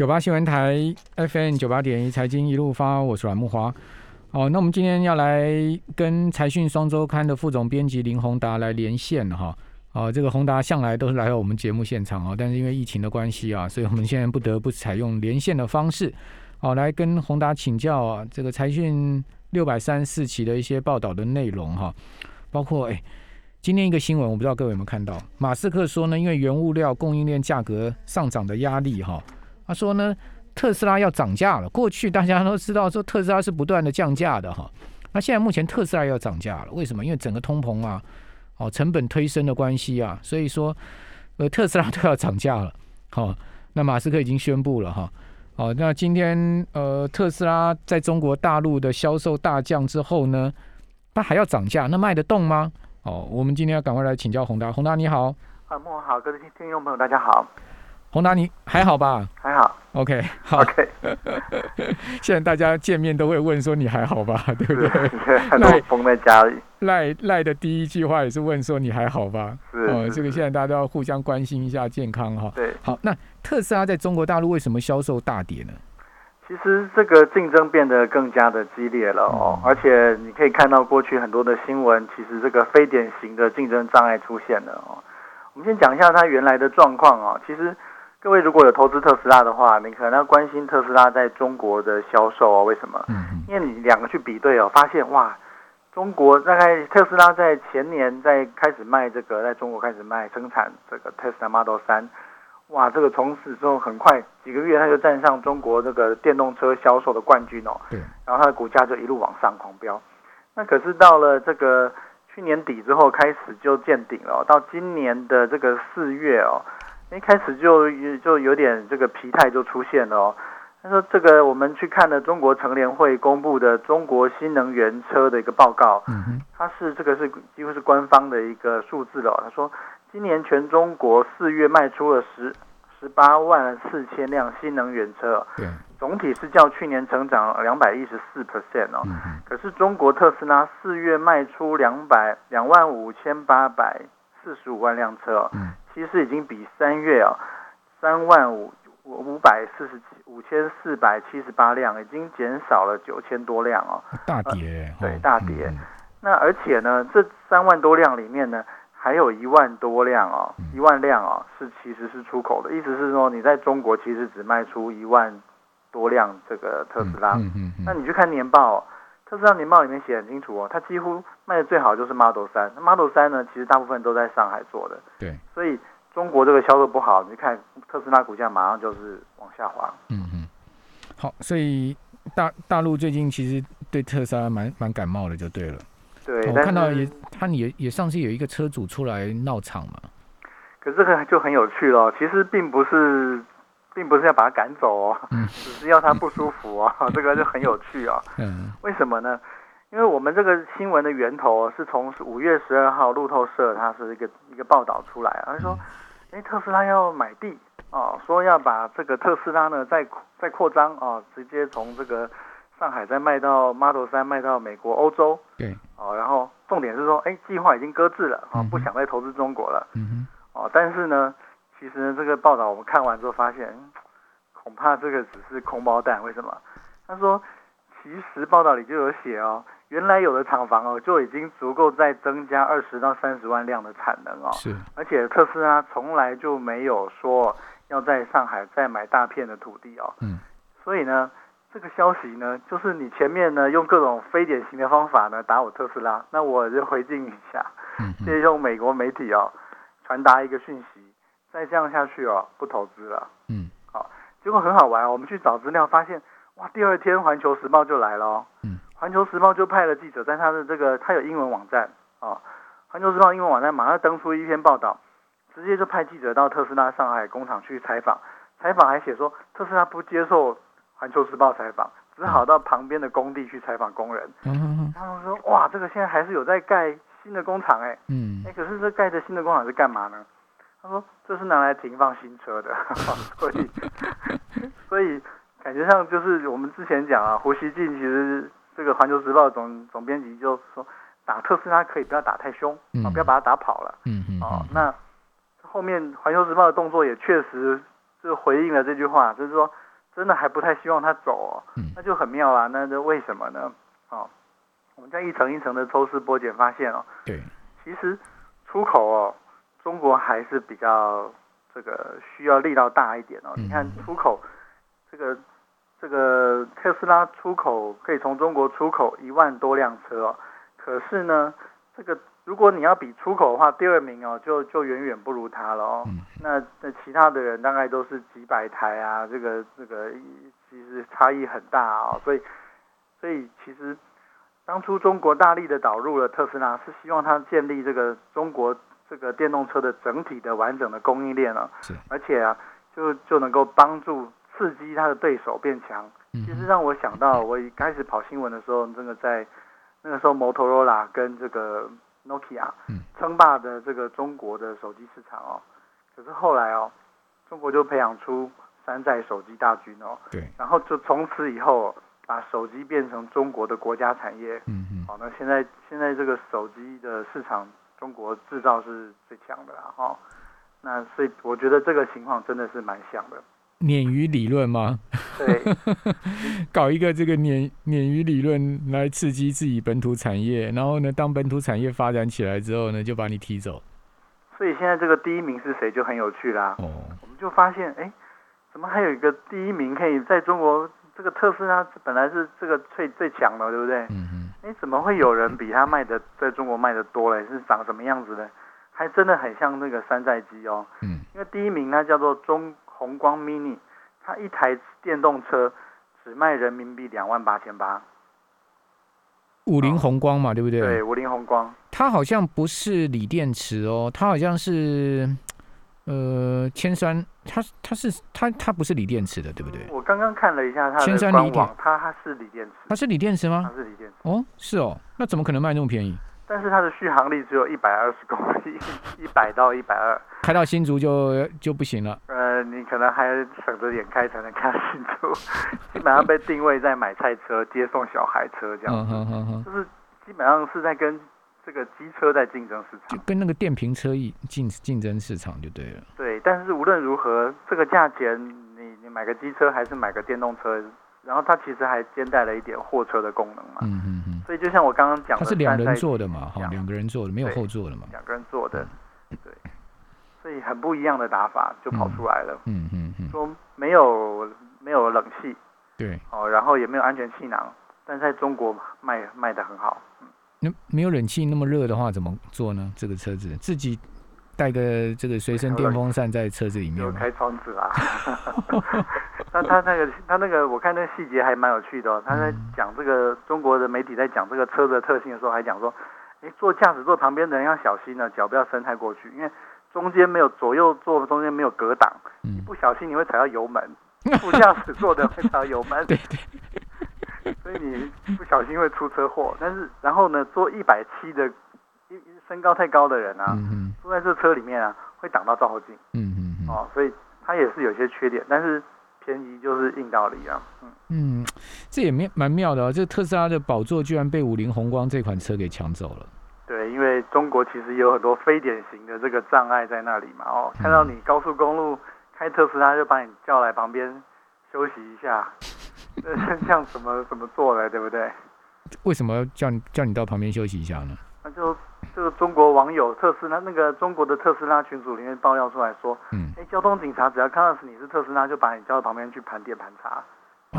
九八新闻台 FM 九八点一财经一路发，我是阮木华。哦，那我们今天要来跟财讯双周刊的副总编辑林宏达来连线哈。哦，这个宏达向来都是来到我们节目现场啊，但是因为疫情的关系啊，所以我们现在不得不采用连线的方式，哦，来跟宏达请教啊，这个财讯六百三四期的一些报道的内容哈，包括哎。今天一个新闻，我不知道各位有没有看到，马斯克说呢，因为原物料供应链价格上涨的压力，哈，他说呢，特斯拉要涨价了。过去大家都知道说特斯拉是不断的降价的，哈，那现在目前特斯拉要涨价了，为什么？因为整个通膨啊，哦，成本推升的关系啊，所以说，呃，特斯拉都要涨价了，好，那马斯克已经宣布了，哈，哦，那今天呃，特斯拉在中国大陆的销售大降之后呢，它还要涨价，那卖得动吗？哦，我们今天要赶快来请教宏达。宏达你好，啊，莫好，各位听众朋友大家好。宏达你还好吧？还好。OK，好。OK。现在大家见面都会问说你还好吧？对不对？赖封在家里。赖赖的第一句话也是问说你还好吧？是。哦，这个现在大家都要互相关心一下健康哈。对。好，那特斯拉在中国大陆为什么销售大跌呢？其实这个竞争变得更加的激烈了哦，而且你可以看到过去很多的新闻，其实这个非典型的竞争障碍出现了哦。我们先讲一下它原来的状况哦。其实各位如果有投资特斯拉的话，你可能要关心特斯拉在中国的销售哦。为什么？嗯，因为你两个去比对哦，发现哇，中国大概特斯拉在前年在开始卖这个，在中国开始卖生产这个 Tesla Model 三。哇，这个从此之后很快几个月，它就站上中国这个电动车销售的冠军哦。对。然后它的股价就一路往上狂飙。那可是到了这个去年底之后，开始就见顶了。到今年的这个四月哦，一开始就就有点这个疲态就出现了哦。他说这个我们去看了中国成联会公布的中国新能源车的一个报告，嗯哼，它是这个是几乎是官方的一个数字了。他说。今年全中国四月卖出了十十八万四千辆新能源车，对，总体是较去年成长两百一十四 percent 哦。可是中国特斯拉四月卖出两百两万五千八百四十五万辆车，嗯，其实已经比三月啊三万五五百四十七五千四百七十八辆，已经减少了九千多辆哦。大跌，对，大跌。那而且呢，这三万多辆里面呢。还有一万多辆哦，一万辆哦，是其实是出口的，意思是说你在中国其实只卖出一万多辆这个特斯拉。嗯嗯。那你去看年报，特斯拉年报里面写很清楚哦，它几乎卖的最好就是 Model 三。Model 三呢，其实大部分都在上海做的。对。所以中国这个销售不好，你看特斯拉股价马上就是往下滑。嗯嗯。好，所以大大陆最近其实对特斯拉蛮蛮感冒的，就对了。对，我看到也，他也也上次有一个车主出来闹场嘛。可这个就很有趣了，其实并不是，并不是要把他赶走哦，只是要他不舒服啊，这个就很有趣啊。嗯。为什么呢？因为我们这个新闻的源头是从五月十二号路透社，它是一个一个报道出来，他说，哎，特斯拉要买地啊，说要把这个特斯拉呢再再扩张啊，直接从这个。上海再卖到 Model 三，卖到美国、欧洲，对，哦，然后重点是说，哎，计划已经搁置了，啊，不想再投资中国了，嗯哼，哦，但是呢，其实呢，这个报道我们看完之后发现，恐怕这个只是空包弹。为什么？他说，其实报道里就有写哦，原来有的厂房哦，就已经足够再增加二十到三十万辆的产能哦，是，而且特斯拉从来就没有说要在上海再买大片的土地哦，嗯，所以呢。这个消息呢，就是你前面呢用各种非典型的方法呢打我特斯拉，那我就回敬一下，借用美国媒体哦传达一个讯息，再这样下去哦不投资了。嗯，好，结果很好玩哦，我们去找资料发现，哇，第二天环球时报就来了哦。嗯，环球时报就派了记者在他的这个他有英文网站啊，环球时报英文网站马上登出一篇报道，直接就派记者到特斯拉上海工厂去采访，采访还写说特斯拉不接受。环球时报采访，只好到旁边的工地去采访工人。嗯他们说：“哇，这个现在还是有在盖新的工厂哎。嗯，哎，可是这盖的新的工厂是干嘛呢？他说这是拿来停放新车的。所以，所以感觉上就是我们之前讲啊，胡锡进其实这个环球时报总总编辑就说，打特斯拉可以不要打太凶啊，不要把它打跑了。嗯嗯。哦，那后面环球时报的动作也确实就回应了这句话，就是说。真的还不太希望他走哦，那就很妙啦。那这为什么呢？哦，我们在一层一层的抽丝剥茧发现哦，对，其实出口哦，中国还是比较这个需要力道大一点哦。你看出口这个这个特斯拉出口可以从中国出口一万多辆车哦，可是呢，这个。如果你要比出口的话，第二名哦，就就远远不如他了哦。那那其他的人大概都是几百台啊，这个这个其实差异很大哦。所以所以其实当初中国大力的导入了特斯拉，是希望它建立这个中国这个电动车的整体的完整的供应链了。是，而且啊，就就能够帮助刺激他的对手变强。其实让我想到，我一开始跑新闻的时候，这个在那个时候摩托罗拉跟这个。Nokia 称霸的这个中国的手机市场哦，可是后来哦，中国就培养出山寨手机大军哦，对，然后就从此以后把手机变成中国的国家产业，嗯嗯，好，那现在现在这个手机的市场，中国制造是最强的啦，哈，那所以我觉得这个情况真的是蛮像的。鲶鱼理论吗？对，搞一个这个鲶鲶鱼理论来刺激自己本土产业，然后呢，当本土产业发展起来之后呢，就把你踢走。所以现在这个第一名是谁就很有趣啦。哦，我们就发现，哎，怎么还有一个第一名可以在中国？这个特斯拉本来是这个最最强的，对不对？嗯嗯。哎，怎么会有人比他卖的在中国卖的多嘞？是长什么样子的？还真的很像那个山寨机哦。嗯。因为第一名它叫做中。红光 mini，它一台电动车只卖人民币两万八千八。五菱宏光嘛，对不对？对，五菱宏光。它好像不是锂电池哦，它好像是呃铅酸，它它是它它不是锂电池的，对不对？我刚刚看了一下它的官网，它它是锂电池。它是锂电池吗？它是锂电池。哦，是哦，那怎么可能卖那么便宜？但是它的续航力只有一百二十公里，一百到一百二，开到新竹就就不行了。呃，你可能还省着点开才能开新竹，基本上被定位在买菜车、接送小孩车这样子，就是基本上是在跟这个机车在竞争市场，就跟那个电瓶车一竞竞争市场就对了。对，但是无论如何，这个价钱，你你买个机车还是买个电动车？然后它其实还兼带了一点货车的功能嘛，嗯嗯嗯，所以就像我刚刚讲的，它是两人坐的嘛，哈，两个人坐的，没有后座的嘛，两个人坐的，对，所以很不一样的打法就跑出来了，嗯嗯嗯，说没有没有冷气，对，哦，然后也没有安全气囊，但在中国卖卖的很好，嗯，那没有冷气那么热的话怎么做呢？这个车子自己。带个这个随身电风扇在车子里面，有开窗子啊。那他那个他那个，我看那个细节还蛮有趣的哦。他在讲这个中国的媒体在讲这个车的特性的时候，还讲说，哎，坐驾驶座旁边的人要小心呢，脚不要伸太过去，因为中间没有左右座中间没有隔挡，一不小心你会踩到油门。副驾驶座的会踩到油门，对对，所以你不小心会出车祸。但是然后呢，坐一百七的。身高太高的人啊，坐在这车里面啊，会挡到照后镜。嗯嗯嗯。哦，所以它也是有些缺点，但是便宜就是硬道理啊。嗯嗯，这也蛮蛮妙的哦。这特斯拉的宝座居然被五菱宏光这款车给抢走了。对，因为中国其实有很多非典型的这个障碍在那里嘛。哦，看到你高速公路开特斯拉，就把你叫来旁边休息一下，像什么怎么做的，对不对？为什么叫你叫你到旁边休息一下呢？那就。这个中国网友特斯拉那个中国的特斯拉群组里面爆料出来说，嗯，哎，交通警察只要看到是你是特斯拉，就把你叫到旁边去盘点盘查，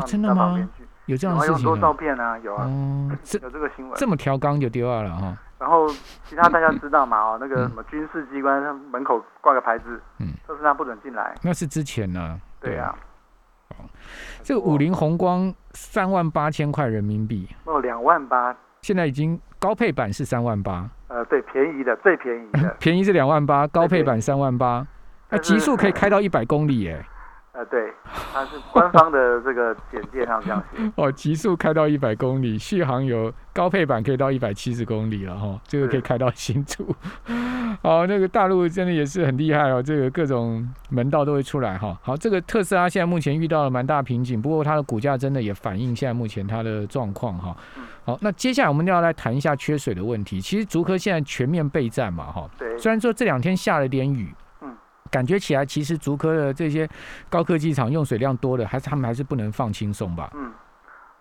真的吗？有这样的事情？多照片啊，有啊，有这个新闻，这么调缸就丢了哈。然后其他大家知道嘛？哦，那个什么军事机关门口挂个牌子，嗯，特斯拉不准进来。那是之前呢。对啊。这个五菱宏光三万八千块人民币。哦，两万八。现在已经高配版是三万八。呃，对，便宜的最便宜的，便宜是两万八，高配版三万八，那极速可以开到一百公里耶。呃，对，它是官方的这个简介上这样写。哦，极速开到一百公里，续航有高配版可以到一百七十公里了哈，这个可以开到新竹。好，那个大陆真的也是很厉害哦，这个各种门道都会出来哈。好，这个特斯拉现在目前遇到了蛮大瓶颈，不过它的股价真的也反映现在目前它的状况哈。好，那接下来我们就要来谈一下缺水的问题。其实竹科现在全面备战嘛，哈。对。虽然说这两天下了点雨，嗯，感觉起来，其实竹科的这些高科技厂用水量多的，还是他们还是不能放轻松吧？嗯，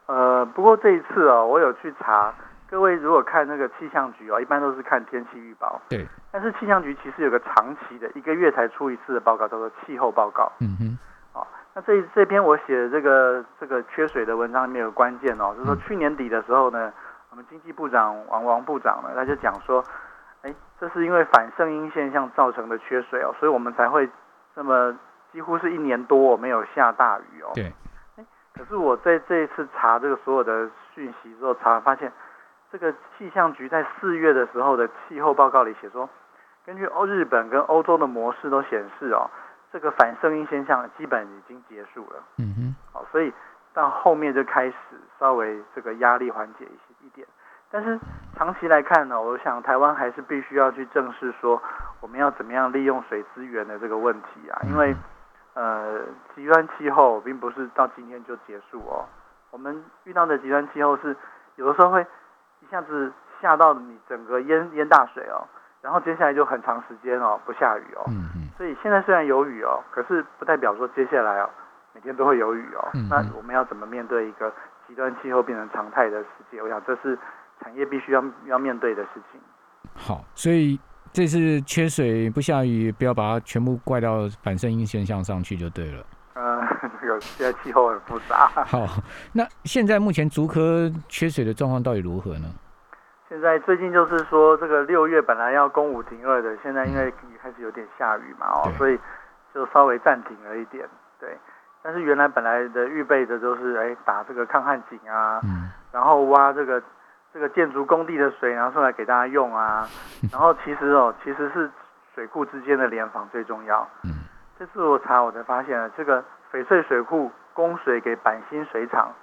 呃，不过这一次哦，我有去查，各位如果看那个气象局哦，一般都是看天气预报。对。但是气象局其实有个长期的，一个月才出一次的报告，叫做气候报告。嗯哼。哦，那这这篇我写的这个这个缺水的文章里面有关键哦，就是说去年底的时候呢，我们经济部长王王部长呢，他就讲说。哎，这是因为反圣婴现象造成的缺水哦，所以我们才会这么几乎是一年多没有下大雨哦。对。哎，可是我在这一次查这个所有的讯息之后，查发现这个气象局在四月的时候的气候报告里写说，根据欧日本跟欧洲的模式都显示哦，这个反圣婴现象基本已经结束了。嗯哼。好，所以到后面就开始稍微这个压力缓解一些一点。但是长期来看呢，我想台湾还是必须要去正视说，我们要怎么样利用水资源的这个问题啊，因为呃极端气候并不是到今天就结束哦，我们遇到的极端气候是有的时候会一下子下到你整个淹淹大水哦，然后接下来就很长时间哦不下雨哦，嗯嗯，所以现在虽然有雨哦，可是不代表说接下来哦每天都会有雨哦，那我们要怎么面对一个极端气候变成常态的世界？我想这是。产业必须要要面对的事情。好，所以这次缺水不下雨，不要把它全部怪到反声音现象上去就对了。嗯，这个现在气候很复杂。好，那现在目前竹科缺水的状况到底如何呢？现在最近就是说，这个六月本来要公五停二的，现在因为开始有点下雨嘛，哦，所以就稍微暂停了一点。对，但是原来本来的预备的都是，哎，打这个抗旱井啊，嗯，然后挖这个。这个建筑工地的水拿出来给大家用啊，然后其实哦，其实是水库之间的联防最重要。嗯，这次我查我才发现了，这个翡翠水库供水给板新水厂，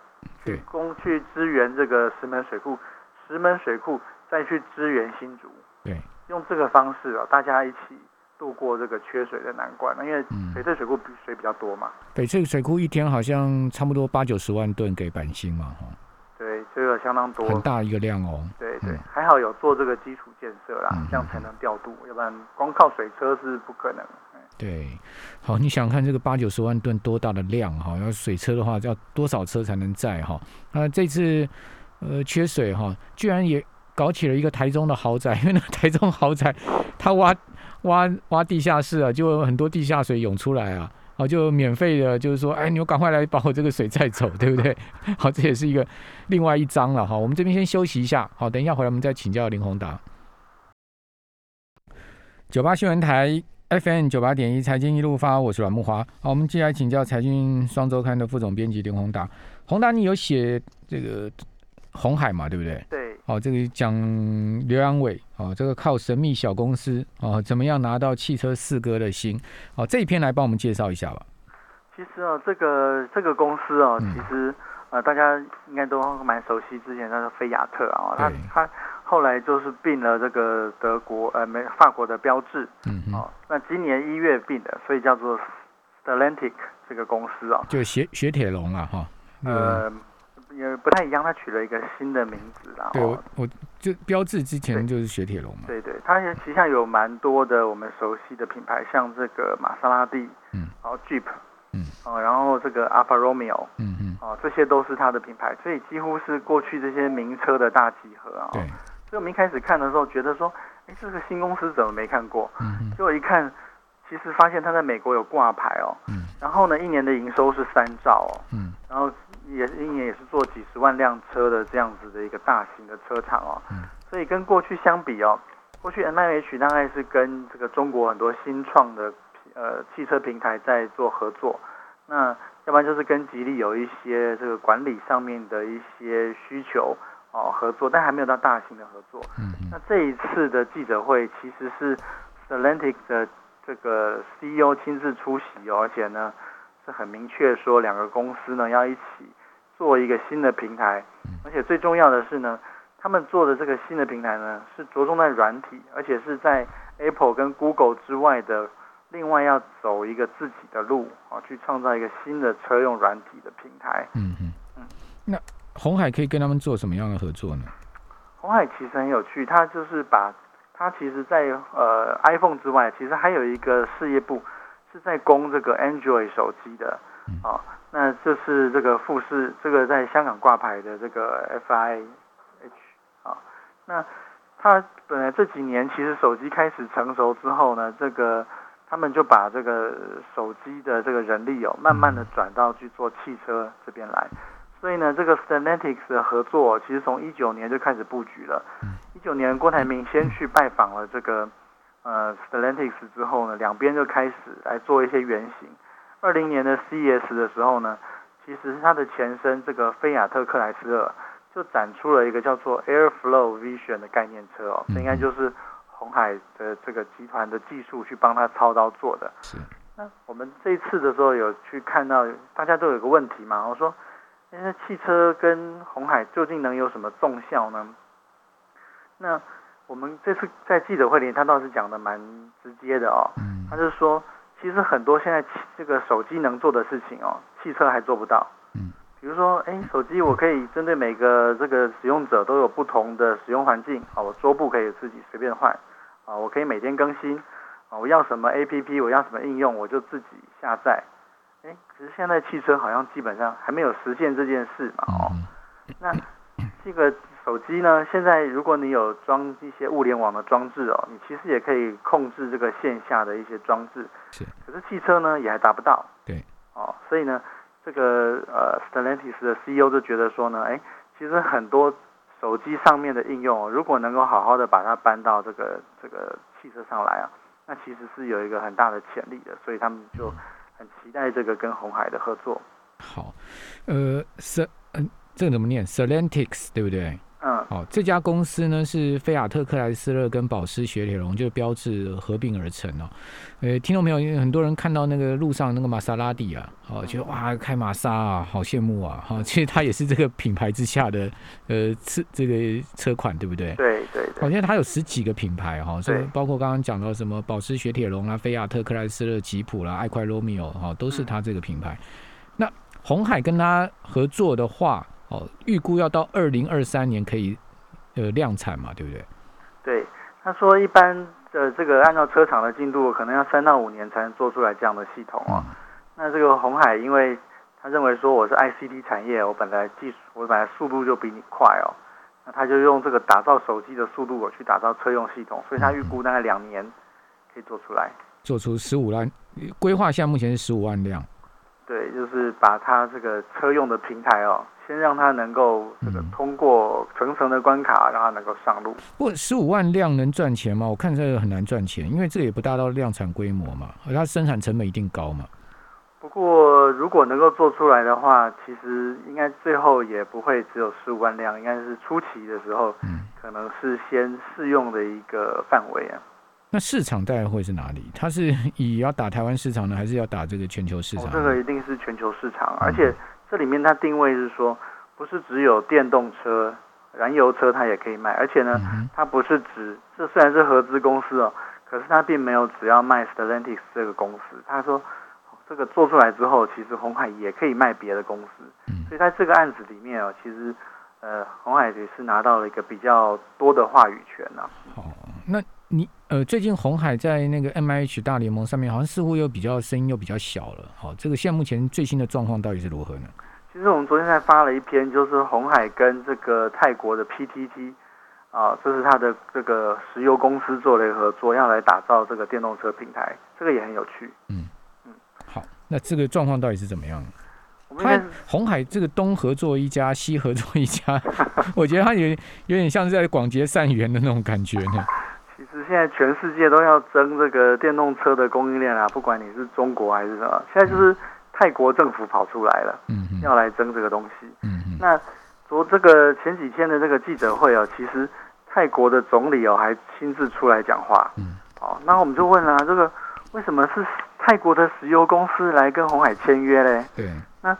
去供去支援这个石门水库，石门水库再去支援新竹。对，用这个方式啊，大家一起度过这个缺水的难关。因为翡翠水库水比较多嘛。翡翠水库一天好像差不多八九十万吨给板新嘛，哈。对，这个相当多，很大一个量哦。对对，还好有做这个基础建设啦，这样才能调度，要不然光靠水车是不可能。对，好，你想看这个八九十万吨多大的量哈？要水车的话，要多少车才能载哈？那这次呃缺水哈，居然也搞起了一个台中的豪宅，因为那台中豪宅，它挖挖挖地下室啊，就有很多地下水涌出来啊。好，就免费的，就是说，哎，你们赶快来把我这个水载走，对不对？好，这也是一个另外一章了哈。我们这边先休息一下，好，等一下回来我们再请教林宏达。九八新闻台 FM 九八点一财经一路发，我是阮木华。好，我们接下来请教财经双周刊的副总编辑林宏达。宏达，你有写这个红海嘛？对不对？对。哦，这个讲刘阳伟哦，这个靠神秘小公司哦，怎么样拿到汽车四哥的心？哦，这一篇来帮我们介绍一下吧。其实啊，这个这个公司哦，其实呃，大家应该都蛮熟悉，之前那个菲亚特啊，他他后来就是并了这个德国呃没法国的标志，嗯哦，那今年一月并的，所以叫做 Stellantic 这个公司啊，就雪雪铁龙啊，哈，呃。也不太一样，他取了一个新的名字啦。对，我就标志之前就是雪铁龙嘛。对对，它旗下有蛮多的我们熟悉的品牌，像这个玛莎拉蒂，嗯，然后 Jeep，嗯，哦，然后这个 Alfa Romeo，嗯嗯，哦，这些都是它的品牌，所以几乎是过去这些名车的大集合啊。对。所以我们一开始看的时候，觉得说，哎，这个新公司怎么没看过？嗯嗯。结果一看，其实发现它在美国有挂牌哦。嗯。然后呢，一年的营收是三兆哦。嗯。然后。也一年也是做几十万辆车的这样子的一个大型的车厂哦，所以跟过去相比哦，过去 M I H 大概是跟这个中国很多新创的呃汽车平台在做合作，那要不然就是跟吉利有一些这个管理上面的一些需求哦合作，但还没有到大型的合作。嗯，那这一次的记者会其实是 Stellantic 的这个 C E O 亲自出席哦，而且呢是很明确说两个公司呢要一起。做一个新的平台，而且最重要的是呢，他们做的这个新的平台呢，是着重在软体，而且是在 Apple 跟 Google 之外的，另外要走一个自己的路啊，去创造一个新的车用软体的平台。嗯嗯嗯。那红海可以跟他们做什么样的合作呢？红海其实很有趣，它就是把它其实，在呃 iPhone 之外，其实还有一个事业部，是在供这个 Android 手机的，啊，那这是这个富士这个在香港挂牌的这个 FIH 啊，那它本来这几年其实手机开始成熟之后呢，这个他们就把这个手机的这个人力哦，慢慢的转到去做汽车这边来。所以呢，这个 Stellantis 的合作其实从一九年就开始布局了。一九年，郭台铭先去拜访了这个呃 Stellantis 之后呢，两边就开始来做一些原型。二零年的 CES 的时候呢，其实它的前身这个菲亚特克莱斯勒就展出了一个叫做 Airflow Vision 的概念车哦，这应该就是红海的这个集团的技术去帮他操刀做的。是。那我们这一次的时候有去看到，大家都有个问题嘛，我说。那汽车跟红海究竟能有什么重效呢？那我们这次在记者会里，他倒是讲的蛮直接的哦。嗯。他是说，其实很多现在这个手机能做的事情哦，汽车还做不到。嗯。比如说，哎，手机我可以针对每个这个使用者都有不同的使用环境啊，我桌布可以自己随便换啊，我可以每天更新啊，我要什么 APP，我要什么应用，我就自己下载。哎，可是现在汽车好像基本上还没有实现这件事嘛，哦，那这个手机呢，现在如果你有装一些物联网的装置哦，你其实也可以控制这个线下的一些装置，是，可是汽车呢也还达不到，对，哦，所以呢，这个呃，Stellantis 的 CEO 就觉得说呢，哎，其实很多手机上面的应用，如果能够好好的把它搬到这个这个汽车上来啊，那其实是有一个很大的潜力的，所以他们就。很期待这个跟红海的合作。好，呃，S，嗯，这个怎么念 selen tics 对不对？嗯。好，这家公司呢是菲亚特克莱斯勒跟保时雪铁龙就标志合并而成哦。呃，听众朋友，因为很多人看到那个路上那个玛莎拉蒂啊，哦，觉得哇，开玛莎啊，好羡慕啊。哈，其实它也是这个品牌之下的呃车这个车款，对不对？对对。好像它有十几个品牌哈，所以包括刚刚讲到什么保时雪铁龙啦、菲亚特克莱斯勒、吉普啦、爱快罗密欧哈，都是它这个品牌。那红海跟它合作的话，哦，预估要到二零二三年可以呃量产嘛，对不对？对，他说一般的这个按照车厂的进度，可能要三到五年才能做出来这样的系统啊。那这个红海，因为他认为说我是 ICT 产业，我本来技术我本来速度就比你快哦。那他就用这个打造手机的速度我去打造车用系统，所以他预估大概两年可以做出来，做出十五万规划，现在目前是十五万辆。对，就是把它这个车用的平台哦，先让它能够这个通过层层的关卡，让它能够上路。不过十五万辆能赚钱吗？我看这个很难赚钱，因为这个也不达到量产规模嘛，而它生产成本一定高嘛。不过，如果能够做出来的话，其实应该最后也不会只有十五万辆，应该是初期的时候，嗯，可能是先试用的一个范围啊。那市场大概会是哪里？它是 以要打台湾市场呢，还是要打这个全球市场？这个一定是全球市场，而且这里面它定位是说，不是只有电动车、燃油车它也可以卖，而且呢，它不是只这虽然是合资公司哦，可是它并没有只要卖 Stellantis 这个公司，他说。这个做出来之后，其实红海也可以卖别的公司，所以在这个案子里面哦，其实呃，红海也是拿到了一个比较多的话语权呐。哦，那你呃，最近红海在那个 M I H 大联盟上面，好像似乎又比较声音又比较小了。好，这个现在目前最新的状况到底是如何呢？其实我们昨天才发了一篇，就是红海跟这个泰国的 P T T 啊，这是他的这个石油公司做了一个合作，要来打造这个电动车平台，这个也很有趣。嗯嗯，好。那这个状况到底是怎么样？他红海这个东合作一家，西合作一家，我觉得他有有点像是在广结善缘的那种感觉呢。现在全世界都要争这个电动车的供应链啊，不管你是中国还是什么，现在就是泰国政府跑出来了，嗯，要来争这个东西。嗯嗯。那昨这个前几天的这个记者会哦，其实泰国的总理哦还亲自出来讲话。嗯。好，那我们就问啊，这个为什么是？泰国的石油公司来跟红海签约嘞，对，那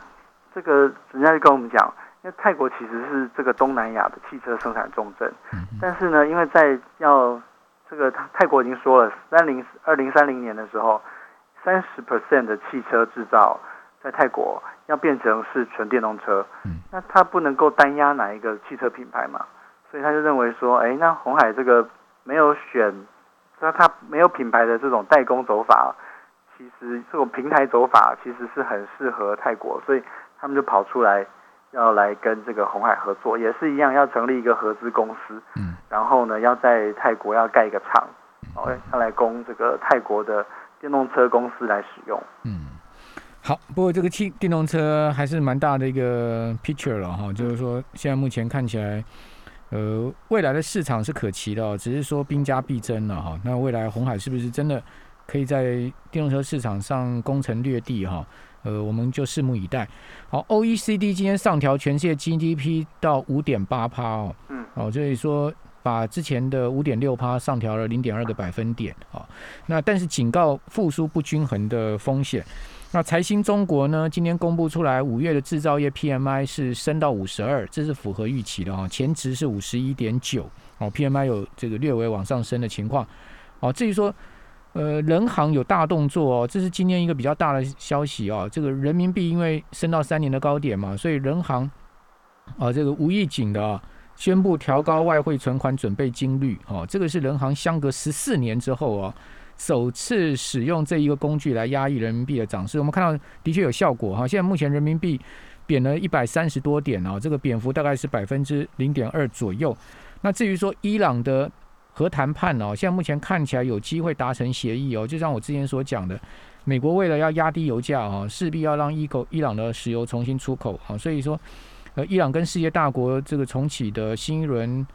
这个人家就跟我们讲，因为泰国其实是这个东南亚的汽车生产重镇，但是呢，因为在要这个泰国已经说了，三零二零三零年的时候，三十 percent 的汽车制造在泰国要变成是纯电动车，那他不能够单压哪一个汽车品牌嘛，所以他就认为说，哎，那红海这个没有选，那他没有品牌的这种代工走法。其实这种平台走法其实是很适合泰国，所以他们就跑出来要来跟这个红海合作，也是一样要成立一个合资公司，嗯，然后呢要在泰国要盖一个厂，哦，要来供这个泰国的电动车公司来使用，嗯，好，不过这个汽电动车还是蛮大的一个 picture 了哈，就是说现在目前看起来。呃，未来的市场是可期的，只是说兵家必争了哈。那未来红海是不是真的可以在电动车市场上攻城略地哈？呃，我们就拭目以待。好，OECD 今天上调全世界 GDP 到五点八趴哦，嗯，哦，所以说把之前的五点六趴上调了零点二个百分点啊。那但是警告复苏不均衡的风险。那财新中国呢？今天公布出来，五月的制造业 PMI 是升到五十二，这是符合预期的哈。前值是五十一点九哦，PMI 有这个略微往上升的情况哦。至于说，呃，人行有大动作哦，这是今天一个比较大的消息哦。这个人民币因为升到三年的高点嘛，所以人行啊，这个无意景的宣布调高外汇存款准备金率哦，这个是人行相隔十四年之后哦。首次使用这一个工具来压抑人民币的涨势，我们看到的确有效果哈。现在目前人民币贬了一百三十多点哦，这个贬幅大概是百分之零点二左右。那至于说伊朗的核谈判哦，现在目前看起来有机会达成协议哦。就像我之前所讲的，美国为了要压低油价哦，势必要让伊口伊朗的石油重新出口啊。所以说，呃，伊朗跟世界大国这个重启的新一轮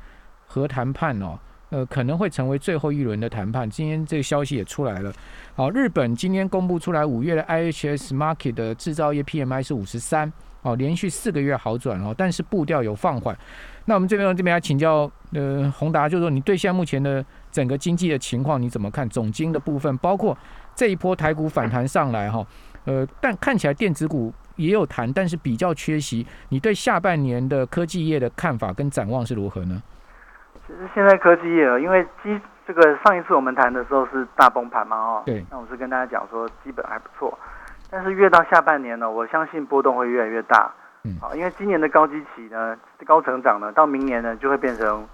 核谈判哦。呃，可能会成为最后一轮的谈判。今天这个消息也出来了。好，日本今天公布出来五月的 IHS Market 的制造业 PMI 是五十三，哦，连续四个月好转哦，但是步调有放缓。那我们这边这边来请教，呃，宏达，就是说你对现在目前的整个经济的情况你怎么看？总经的部分，包括这一波台股反弹上来哈，呃，但看起来电子股也有弹，但是比较缺席。你对下半年的科技业的看法跟展望是如何呢？其实现在科技业，因为基这个上一次我们谈的时候是大崩盘嘛，哦，对，那我是跟大家讲说基本还不错，但是越到下半年呢，我相信波动会越来越大，嗯，好，因为今年的高基期呢，高成长呢，到明年呢就会变成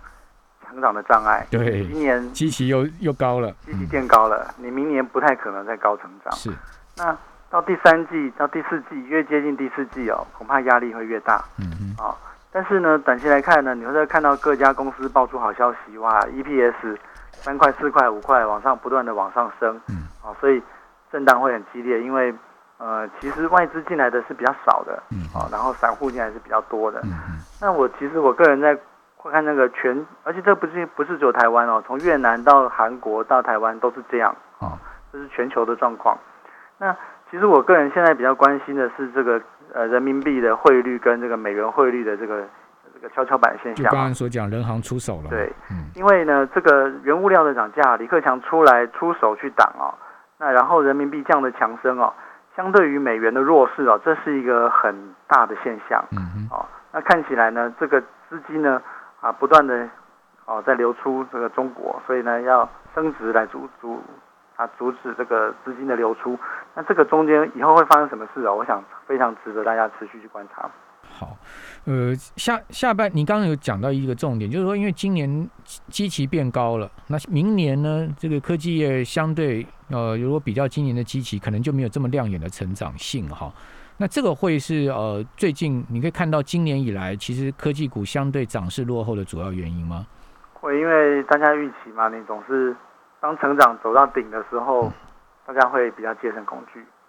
成长的障碍，对，今年基期又又高了，基期变高了，你明年不太可能再高成长，是，那到第三季到第四季越接近第四季哦，恐怕压力会越大，嗯嗯，啊。但是呢，短期来看呢，你会看到各家公司爆出好消息，哇，EPS 三块、四块、五块往上不断的往上升，嗯，啊，所以震荡会很激烈，因为呃，其实外资进来的是比较少的，嗯，啊，然后散户进来是比较多的，嗯嗯。那我其实我个人在看那个全，而且这不是不是只有台湾哦，从越南到韩国到台湾都是这样，啊，这是全球的状况。那其实我个人现在比较关心的是这个。呃，人民币的汇率跟这个美元汇率的这个这个跷跷板现象，就刚刚所讲，人行出手了。对，嗯，因为呢，这个原物料的涨价，李克强出来出手去挡哦，那然后人民币降的强升哦，相对于美元的弱势哦，这是一个很大的现象。嗯嗯。哦，那看起来呢，这个资金呢啊，不断的哦在流出这个中国，所以呢要升值来阻阻。啊，阻止这个资金的流出，那这个中间以后会发生什么事啊？我想非常值得大家持续去观察。好，呃，下下半你刚刚有讲到一个重点，就是说，因为今年基期变高了，那明年呢，这个科技业相对呃，如果比较今年的基期，可能就没有这么亮眼的成长性哈。那这个会是呃，最近你可以看到今年以来，其实科技股相对涨势落后的主要原因吗？会，因为大家预期嘛，你总是。当成长走到顶的时候，大家会比较节省恐惧。